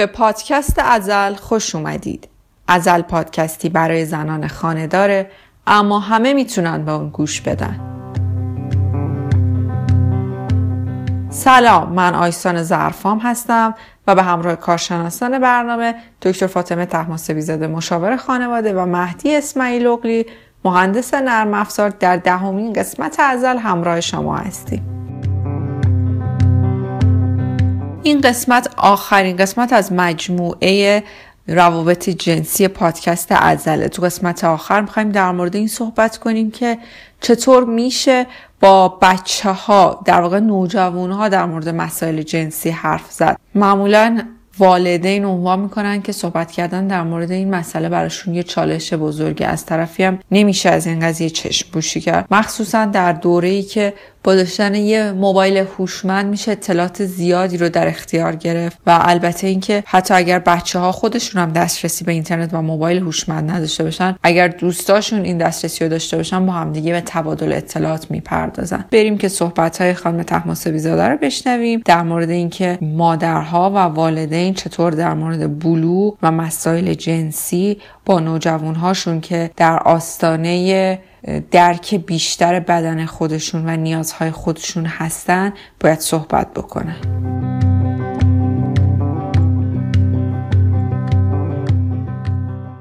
به پادکست ازل خوش اومدید. ازل پادکستی برای زنان خانه داره اما همه می‌تونن به اون گوش بدن. سلام من آیسان زرفام هستم و به همراه کارشناسان برنامه دکتر فاطمه تحماسبی زاده مشاور خانواده و مهدی اسماعیل اغلی مهندس نرم افزار در دهمین قسمت ازل همراه شما هستیم. این قسمت آخرین قسمت از مجموعه روابط جنسی پادکست ازله. تو قسمت آخر می‌خوایم در مورد این صحبت کنیم که چطور میشه با بچه ها در واقع نوجوان ها در مورد مسائل جنسی حرف زد. معمولا والدین عنوان می‌کنن که صحبت کردن در مورد این مسئله براشون یه چالش بزرگی از طرفی هم نمیشه از این قضیه چشم پوشی کرد. مخصوصا در دوره ای که با داشتن یه موبایل هوشمند میشه اطلاعات زیادی رو در اختیار گرفت. و البته اینکه حتی اگر بچه ها خودشون هم دسترسی به اینترنت و موبایل هوشمند نداشته باشن اگر دوستاشون این دسترسی رو داشته باشن با همدیگه به تبادل اطلاعات می‌پردازن. بریم که صحبت های خانم تحماسبی زاده رو بشنویم در مورد اینکه مادرها و والدین چطور در مورد بلو و مسائل جنسی با نوجوانهاشون که در آستانه درک بیشتر بدن خودشون و نیازهای خودشون هستن باید صحبت بکنن.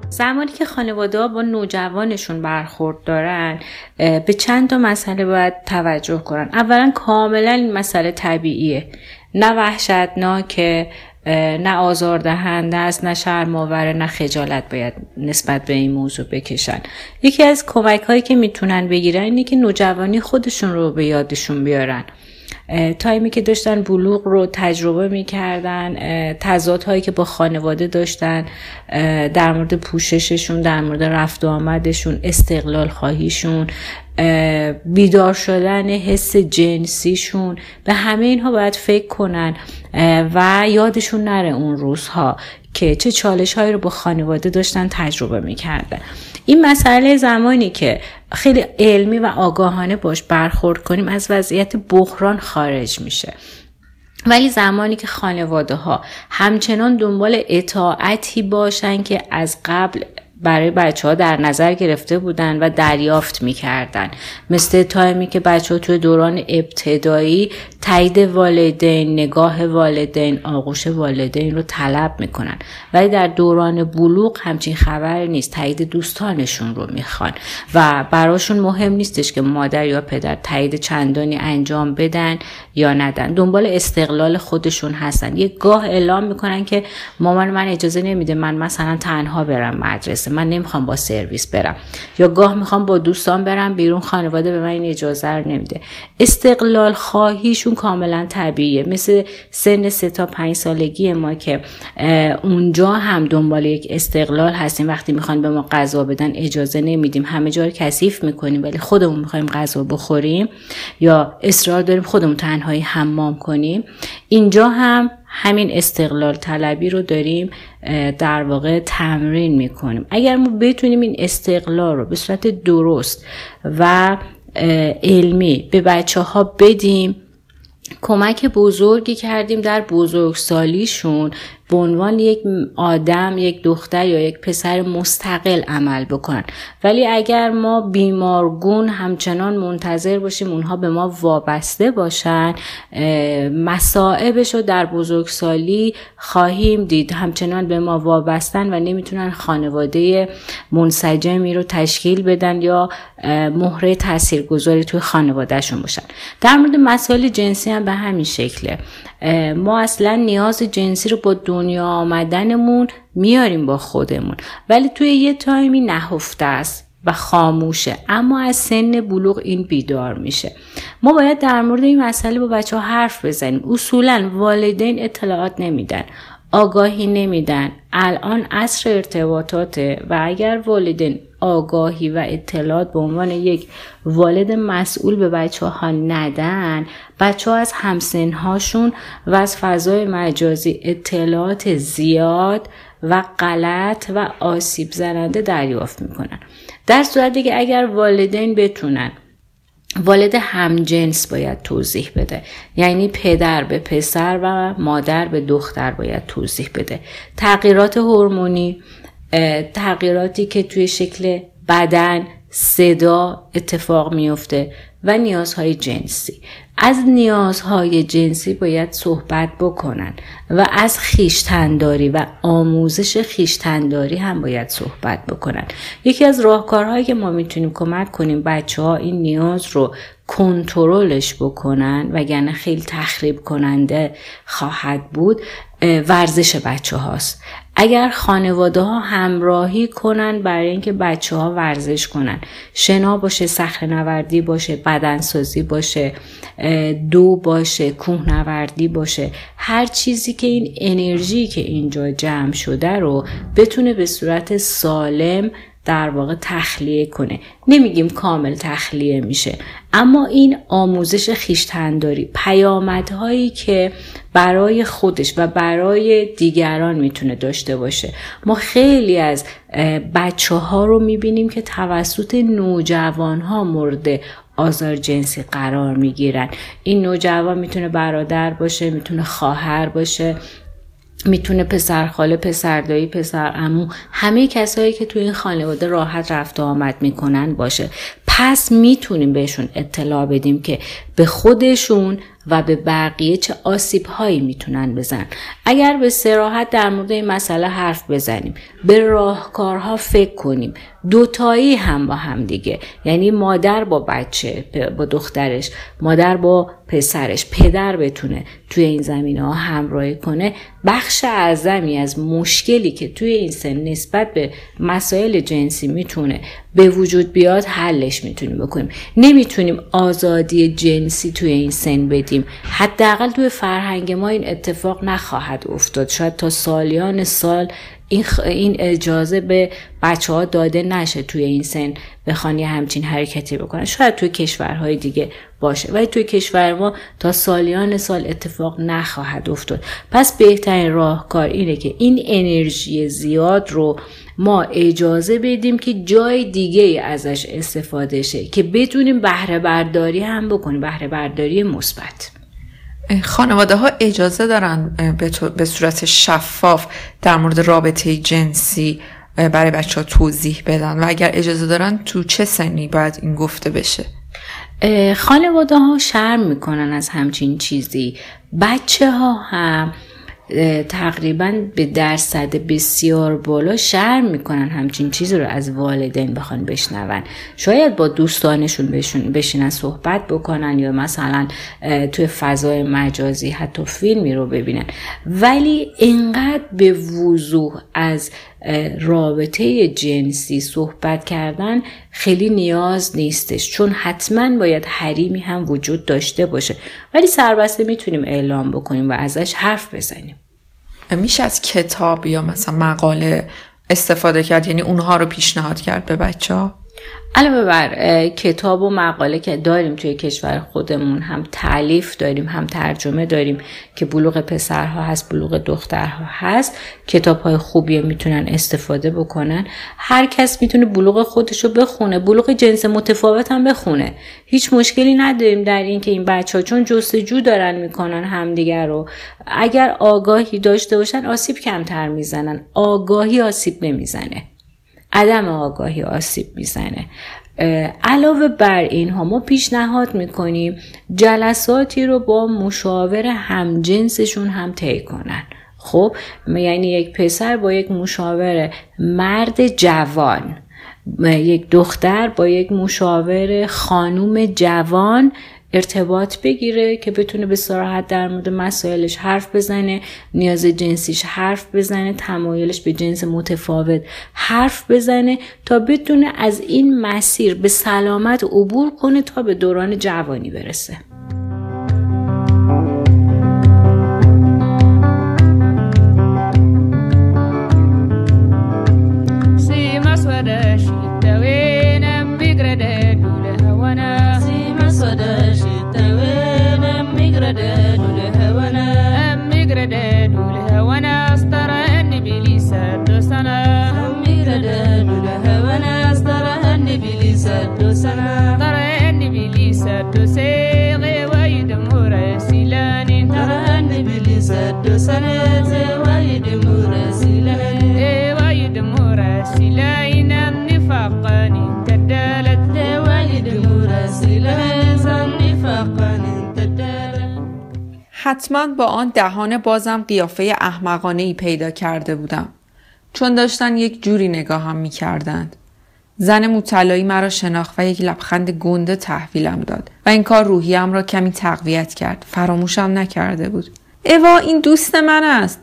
زمانی که خانواده با نوجوانشون برخورد دارن به چند تا مسئله باید توجه کنن. اولا کاملا این مسئله طبیعیه. نه وحشتناکه نه آزاردهنده است نه شرماوره نه خجالت باید نسبت به این موضوع بکشن. یکی از کمک هایی که می‌تونن بگیرن اینه که نوجوانی خودشون رو به یادشون بیارن. تایمی که داشتن بلوغ رو تجربه می‌کردن هایی که با خانواده داشتن در مورد پوشششون در مورد رفت و آمدشون استقلال خواهیشون بیدار شدن حس جنسیشون به همه اینها باید فکر کنن و یادشون نره اون روزها. که چه چالش هایی رو با خانواده داشتن تجربه می‌کردن این مسئله زمانی که خیلی علمی و آگاهانه باش برخورد کنیم از وضعیت بحران خارج میشه. ولی زمانی که خانواده ها همچنان دنبال اطاعتی باشن که از قبل برای بچه ها در نظر گرفته بودن و دریافت می‌کردن. مثل تایمی که بچه ها توی دوران ابتدایی تایید والدین نگاه والدین آغوش والدین رو طلب می‌کنن. ولی در دوران بلوغ همچین خبر نیست. تایید دوستانشون رو می‌خوان. و براشون مهم نیستش که مادر یا پدر تایید چندانی انجام بدن یا ندن. دنبال استقلال خودشون هستن. یه گاه اعلام می‌کنن که مامان من اجازه نمیده من مثلا تنها برم مدرسه. من نمی‌خوام با سرویس برم. یا گاه می‌خوام با دوستان برم بیرون. خانواده به من این اجازه رو نمیده. استقلال خواهیشون کاملا طبیعیه. مثل سن سه تا پنج سالگی ما که اونجا هم دنبال یک استقلال هستیم. وقتی می‌خوان به ما غذا بدن اجازه نمیدیم. همه جا رو کثیف می‌کنیم ولی خودمون می‌خوایم غذا بخوریم یا اصرار داریم خودمون تنهایی حمام کنیم. اینجا هم همین استقلال طلبی رو داریم در واقع تمرین می‌کنیم. اگر ما بتونیم این استقلال رو به صورت درست و علمی به بچه ها بدیم کمک بزرگی کردیم در بزرگسالیشون. به عنوان یک آدم یک دختر یا یک پسر مستقل عمل بکنن ولی اگر ما بیمارگون همچنان منتظر باشیم اونها به ما وابسته باشن مسائبش رو در بزرگسالی خواهیم دید. همچنان به ما وابستن و نمی‌تونن خانواده منسجمی رو تشکیل بدن یا مهره تاثیرگذاری توی خانوادهشون باشن. در مورد مسائل جنسی هم به همین شکله. ما اصلا نیاز جنسی رو با دنیا آمدنمون میاریم با خودمون. ولی توی یه تایمی نهفته است و خاموشه. اما از سن بلوغ این بیدار میشه. ما باید در مورد این مسئله با بچه ها حرف بزنیم. اصولا والدین اطلاعات نمیدن. آگاهی نمیدن. الان عصر ارتباطاته و اگر والدین آگاهی و اطلاعات به عنوان یک والد مسئول به بچه ها ندن. بچه ها از همسنهاشون و از فضای مجازی اطلاعات زیاد و غلط و آسیب زننده دریافت می‌کنن. در صورتی که اگر والدین بتونن والد همجنس باید توضیح بده. یعنی پدر به پسر و مادر به دختر باید توضیح بده. تغییرات هورمونی تغییراتی که توی شکل بدن صدا اتفاق میفته و نیازهای جنسی. از نیازهای جنسی باید صحبت بکنن و از خیشتنداری و آموزش خیشتنداری هم باید صحبت بکنن. یکی از راهکارهایی که ما می‌تونیم کمک کنیم بچه ها این نیاز رو کنترلش بکنن وگرنه خیلی تخریب کننده خواهد بود ورزش بچه هاست اگر خانواده ها همراهی کنن برای اینکه بچه ها ورزش کنن. شنا باشه سخر نوردی باشه بدنسازی باشه دو باشه کوه نوردی باشه. هر چیزی که این انرژی که اینجا جمع شده رو بتونه به صورت سالم در واقع تخلیه کنه. نمیگیم کامل تخلیه میشه اما این آموزش خیشتنداری پیامدهایی که برای خودش و برای دیگران می‌تونه داشته باشه. ما خیلی از بچه ها رو می‌بینیم که توسط نوجوان ها مورد آزار جنسی قرار می‌گیرن. این نوجوان می‌تونه برادر باشه می‌تونه خواهر باشه می‌تونه پسر خاله پسر دایی پسر امو همه کسایی که تو این خانواده راحت رفت و آمد می‌کنن باشه. پس می‌تونیم بهشون اطلاع بدیم که به خودشون و به بقیه چه آسیب هایی می‌تونن بزن. اگر به سراحت در مورد این مسئله حرف بزنیم به راهکارها فکر کنیم. دوتایی هم با هم دیگه. یعنی مادر با بچه با دخترش مادر با پسرش پدر بتونه توی این زمینه ها همراهی کنه. بخش اعظمی از مشکلی که توی این سن نسبت به مسائل جنسی می‌تونه به وجود بیاد حلش می‌تونیم بکنیم. نمی‌تونیم آزادی جنسی توی این سن بدیم. حداقل توی فرهنگ ما این اتفاق نخواهد افتاد. شاید تا سالیان سال این, این اجازه به بچه ها داده نشه توی این سن بخوان یه همچین حرکتی بکنن. شاید توی کشورهای دیگه باشه ولی توی کشور ما تا سالیان سال اتفاق نخواهد افتاد. پس بهترین راهکار اینه که این انرژی زیاد رو ما اجازه بدیم که جای دیگه ازش استفاده شه که بتونیم بهره برداری هم بکنیم بهره برداری مثبت. خانواده ها اجازه دارن به صورت شفاف در مورد رابطه جنسی برای بچه ها توضیح بدن. و اگر اجازه دارن تو چه سنی باید این گفته بشه؟ خانواده ها شرم می‌کنن از همچین چیزی. بچه ها هم تقریبا به درصد بسیار بالا شرم می‌کنن همچین چیزی رو از والدین بخوان بشنون. شاید با دوستانشون بشون بشینن صحبت بکنن یا مثلا توی فضای مجازی حتی فیلمی رو ببینن. ولی اینقدر به وضوح از رابطه جنسی صحبت کردن خیلی نیاز نیستش چون حتما باید حریمی هم وجود داشته باشه. ولی سربسته می‌تونیم اعلام بکنیم و ازش حرف بزنیم. میشه از کتاب یا مثلا مقاله استفاده کرد؟ یعنی اونها رو پیشنهاد کرد به بچه ها علاوه بر کتاب و مقاله که داریم توی کشور خودمون هم تعلیف داریم هم ترجمه داریم که بلوغ پسرها هست بلوغ دخترها هست کتاب های خوبی می‌تونن استفاده بکنن. هر کس می‌تونه بلوغ خودش رو بخونه بلوغ جنس متفاوت هم بخونه. هیچ مشکلی نداریم در این که این بچه ها چون جستجو دارن می‌کنن همدیگر رو اگر آگاهی داشته باشن آسیب کمتر می‌زنن. آگاهی آسیب نمی‌زنه. عدم آگاهی آسیب می‌زنه. علاوه بر این ها ما پیشنهاد می‌کنیم جلساتی رو با مشاور همجنسشون هم طی کنن. خب یعنی یک پسر با یک مشاور مرد جوان یک دختر با یک مشاور خانوم جوان ارتباط بگیره که بتونه به سراحت در مورد مسائلش حرف بزنه نیاز جنسیش حرف بزنه تمایلش به جنس متفاوت حرف بزنه تا بتونه از این مسیر به سلامت عبور کنه تا به دوران جوانی برسه. حتما با آن دهان بازم قیافه احمقانه ای پیدا کرده بودم. چون داشتن یک جوری نگاهم می کردند. زن مطلعی مرا شناخت و یک لبخند گنده تحویلم داد و این کار روحیم را کمی تقویت کرد. فراموشم نکرده بود. اوا این دوست من است.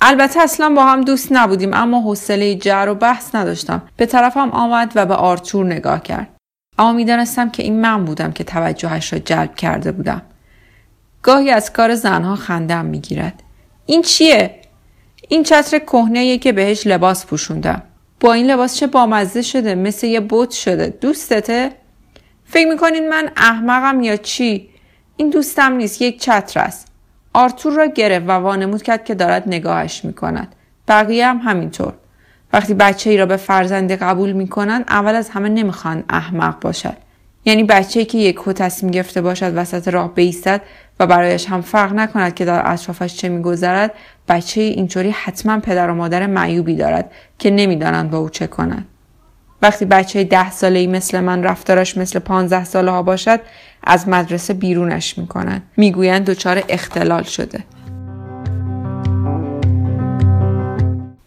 البته اصلا با هم دوست نبودیم اما حوصله جر و بحث نداشتم. به طرفم آمد و به آرتور نگاه کرد. اما می‌دانستم که این من بودم که توجهش را جلب کرده بودم. گاهی از کار زنها خندم می‌گیرد. این چیه؟ این چتر کهنه که بهش لباس پوشوندم. با این لباس چه بامزه شده؟ مثل یه بوت شده. دوستته؟ فکر می‌کنین من احمقم یا چی؟ این دوستم نیست یک چتر است. آرتور را گرفت و وانمود کرد که دارد نگاهش می‌کند. بقیه هم همینطور. وقتی بچه ای را به فرزنده قبول می‌کنند اول از همه نمی‌خوان احمق باشد. یعنی بچه که یک تصمیم گرفته باشد وسط راه بیستد و برایش هم فرق نکند که در اطرافش چه میگذرد بچه اینطوری حتما پدر و مادر معیوبی دارد که نمی‌دانند با او چه کنند. وقتی بچه ده ساله ای مثل من رفتارش مثل پانزده ساله ها باشد از مدرسه بیرونش می‌کنند. می‌گویند دچار اختلال شده.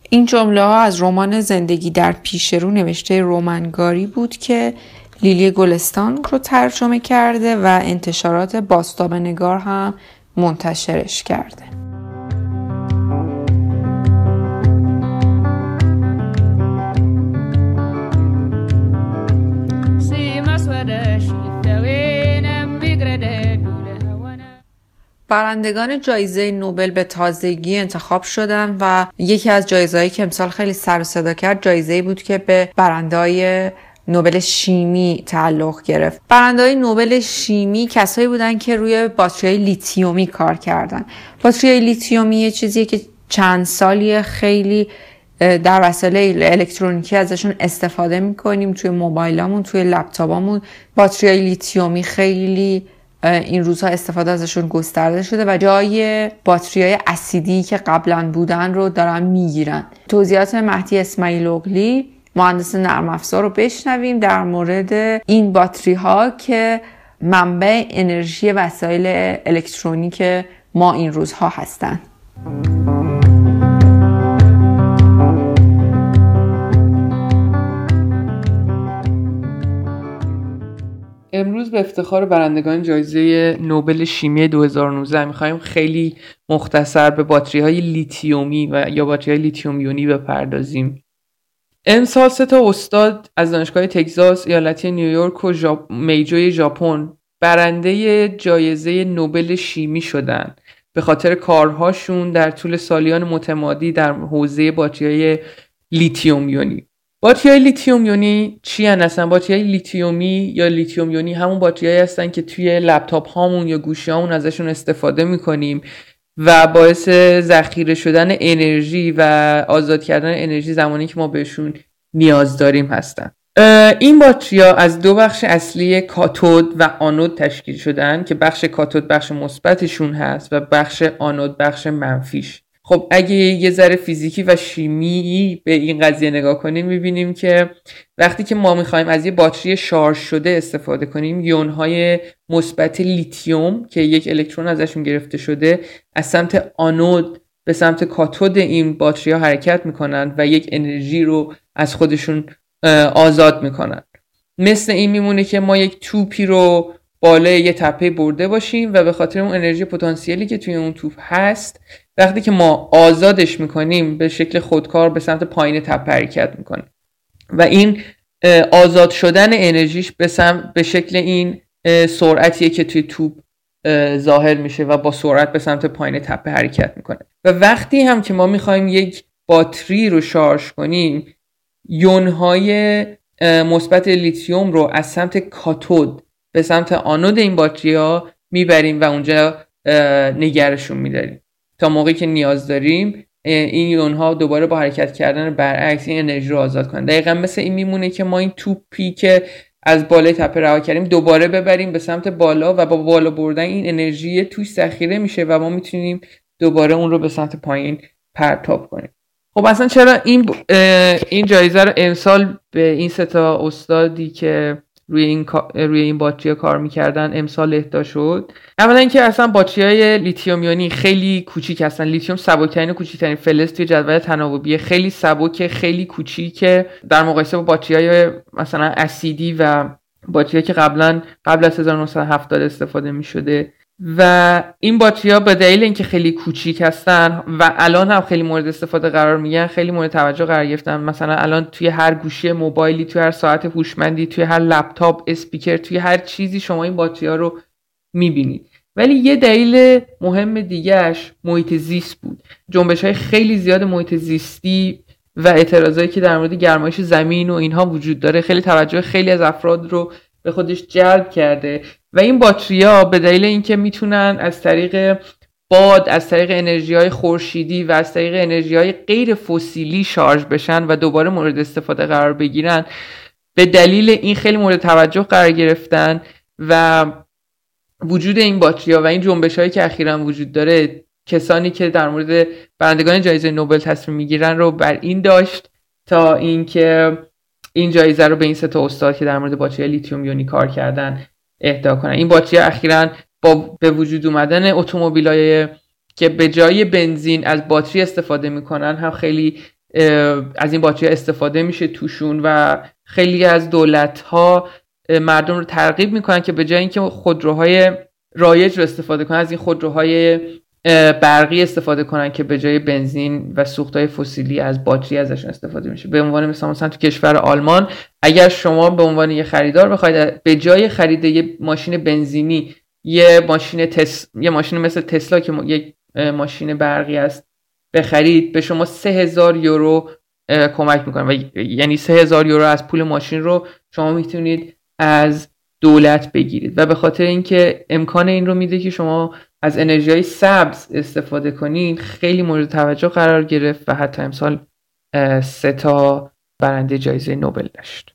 این جمله ها از رمان زندگی در پیش رو نوشته رومنگاری بود که لیلی گلستان رو ترجمه کرده و انتشارات باستاب نگار هم منتشرش کرده. برندگان جایزه نوبل به تازگی انتخاب شدن و یکی از جایزهایی که امسال خیلی سر و صدا کرد جایزه بود که به برندهای نوبل شیمی تعلق گرفت. برندهای نوبل شیمی کسایی بودن که روی باتری لیتیومی کار کردن. باتری لیتیومی یه چیزیه که چند سالی خیلی در وسایل الکترونیکی ازشون استفاده می‌کنیم. توی موبایلامون توی لپتاپامون. باتری لیتیومی خیلی این روزها استفاده ازشون گسترده شده و جای باتری های اسیدی که قبلا بودن رو دارن می‌گیرن. توضیحات مهدی اسماعیل اغلی. مهندس نرم افزار رو بشنویم در مورد این باتری ها که منبع انرژی وسایل الکترونیک ما این روزها هستند. امروز به افتخار برندگان جایزه نوبل شیمی 2019 می‌خوایم خیلی مختصر به باتری های لیتیومی و یا باتری های لیتیوم یونی بپردازیم امسال سه تا استاد از دانشگاه تگزاس ایالتی نیویورک و جاپ... میجوی ژاپن برنده جایزه نوبل شیمی شدن. به خاطر کارهاشون در طول سالیان متمادی در حوزه باتری لیتیوم یونی باتری لیتیوم یونی چی هن اصلا؟ باتری لیتیومی یا لیتیوم یونی همون باتری هستن که توی لپتاپ هامون یا گوشی هامون ازشون استفاده می‌کنیم. و باعث ذخیره شدن انرژی و آزاد کردن انرژی زمانی که ما بهشون نیاز داریم هستن. این باتریا از دو بخش اصلی کاتود و آنود تشکیل شدن که بخش کاتود بخش مثبتشون هست و بخش آنود بخش منفیش. خب اگه یه ذره فیزیکی و شیمی به این قضیه نگاه کنیم می‌بینیم که وقتی که ما می‌خوایم از یه باتری شارژ شده استفاده کنیم یونهای مثبت لیتیوم که یک الکترون ازشون گرفته شده از سمت آنود به سمت کاتود این باتری ها حرکت می‌کنن و یک انرژی رو از خودشون آزاد می‌کنن. مثل این میمونه که ما یک توپی رو بالای یه تپه برده باشیم و به خاطر اون انرژی پتانسیلی که توی اون توپ هست وقتی که ما آزادش می‌کنیم به شکل خودکار به سمت پایین تپه حرکت می‌کنه و این آزاد شدن انرژیش به, به شکل این سرعتیه که توی توپ ظاهر میشه و با سرعت به سمت پایین تپه حرکت می‌کنه. و وقتی هم که ما می‌خوایم یک باتری رو شارژ کنیم یونهای مثبت لیتیوم رو از سمت کاتود به سمت آنود این باتری ها می‌بریم و اونجا نگرشون میداریم. تا موقعی که نیاز داریم این یون ها دوباره با حرکت کردن برعکس این انرژی رو آزاد کنن. دقیقا مثل این میمونه که ما این توپی که از بالای تپه رها کردیم دوباره ببریم به سمت بالا و با بالا بردن این انرژی توش ذخیره میشه و ما می‌تونیم دوباره اون رو به سمت پایین پرتاب کنید خب اصلا چرا این این جایزه رو امسال به این سه تا استادی که روی این روی این باتری کار می‌کردن امسال اهدا شد. اولا اینکه اصلا باتری های لیتیوم خیلی کوچیک هستن. لیتیوم سبکترین و کوچیکترین فلز توی جدول تناوبی خیلی سبک خیلی کوچیکه. در مقایسه با باتری های مثلا اسیدی و باتری که قبلا قبل از 1970 استفاده می شده و این باتری ها به دلیل اینکه خیلی کوچیک هستن و الان هم خیلی مورد استفاده قرار میگن خیلی مورد توجه قرار گرفتن. مثلا الان توی هر گوشی موبایلی توی هر ساعت هوشمندی توی هر لپتاپ اسپیکر توی هر چیزی شما این باتری ها رو می‌بینید. ولی یه دلیل مهم دیگهش محیط زیست بود. جنبش های خیلی زیاد محیط زیستی و اعتراضایی که در مورد گرمایش زمین و اینها وجود داره. خیلی توجه خیلی از افراد رو به خودش جلب کرده. و این باتریا به دلیل اینکه می‌تونن از طریق باد از طریق انرژی های خورشیدی و از طریق انرژی های غیر فسیلی شارژ بشن و دوباره مورد استفاده قرار بگیرن به دلیل این خیلی مورد توجه قرار گرفتن و وجود این باتریا و این جنبش هایی که اخیرا وجود داره کسانی که در مورد برندگان جایزه نوبل تصمیم می‌گیرن رو بر این داشت تا اینکه این جایزه رو به این سه تا استاد که در مورد باتری لیتیوم یونی کار کردن اهدا کنن. این باتری اخیرا با به وجود اومدن اتومبیلای که به جای بنزین از باتری استفاده می‌کنن هم خیلی از این باتری استفاده میشه توشون و خیلی از دولت ها مردم رو ترغیب می‌کنن که به جای اینکه خودروهای رایج رو استفاده کنن از این خودروهای برقی استفاده کنن که به جای بنزین و سوختهای فسیلی از باتری ازشون استفاده میشه. به عنوان مثلا مثلا تو کشور آلمان اگر شما به عنوان یه خریدار بخواید به جای خرید یه ماشین بنزینی یه ماشین تس... یه ماشین مثل تسلا که یک ماشین برقی است بخرید به شما 3000 یورو کمک می‌کنه. و یعنی 3000 یورو از پول ماشین رو شما می‌تونید از دولت بگیرید. و به خاطر اینکه امکان این رو میده که شما از انرژی سبز استفاده کنین خیلی مورد توجه قرار گرفت و حتی امسال سه تا برنده جایزه نوبل داشت.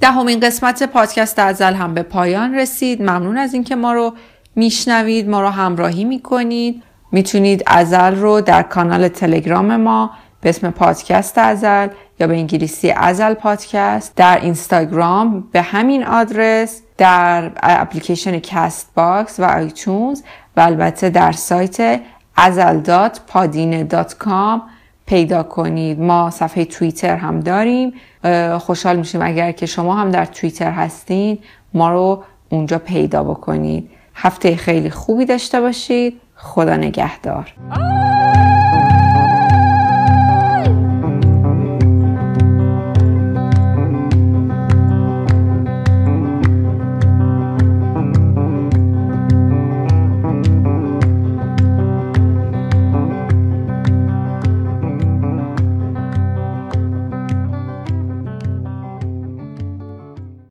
دهمین قسمت پادکست ازل هم به پایان رسید. ممنون از اینکه ما رو میشنوید ما رو همراهی می‌کنید. می‌تونید ازل رو در کانال تلگرام ما به اسم پادکست ازل یا به انگلیسی Azal Podcast در اینستاگرام به همین آدرس در اپلیکیشن Castbox و iTunes و البته در سایت azal.podbean.com پیدا کنید. ما صفحه توییتر هم داریم. خوشحال میشیم اگر که شما هم در توییتر هستین ما رو اونجا پیدا بکنید. هفته خیلی خوبی داشته باشید. خدا نگهدار.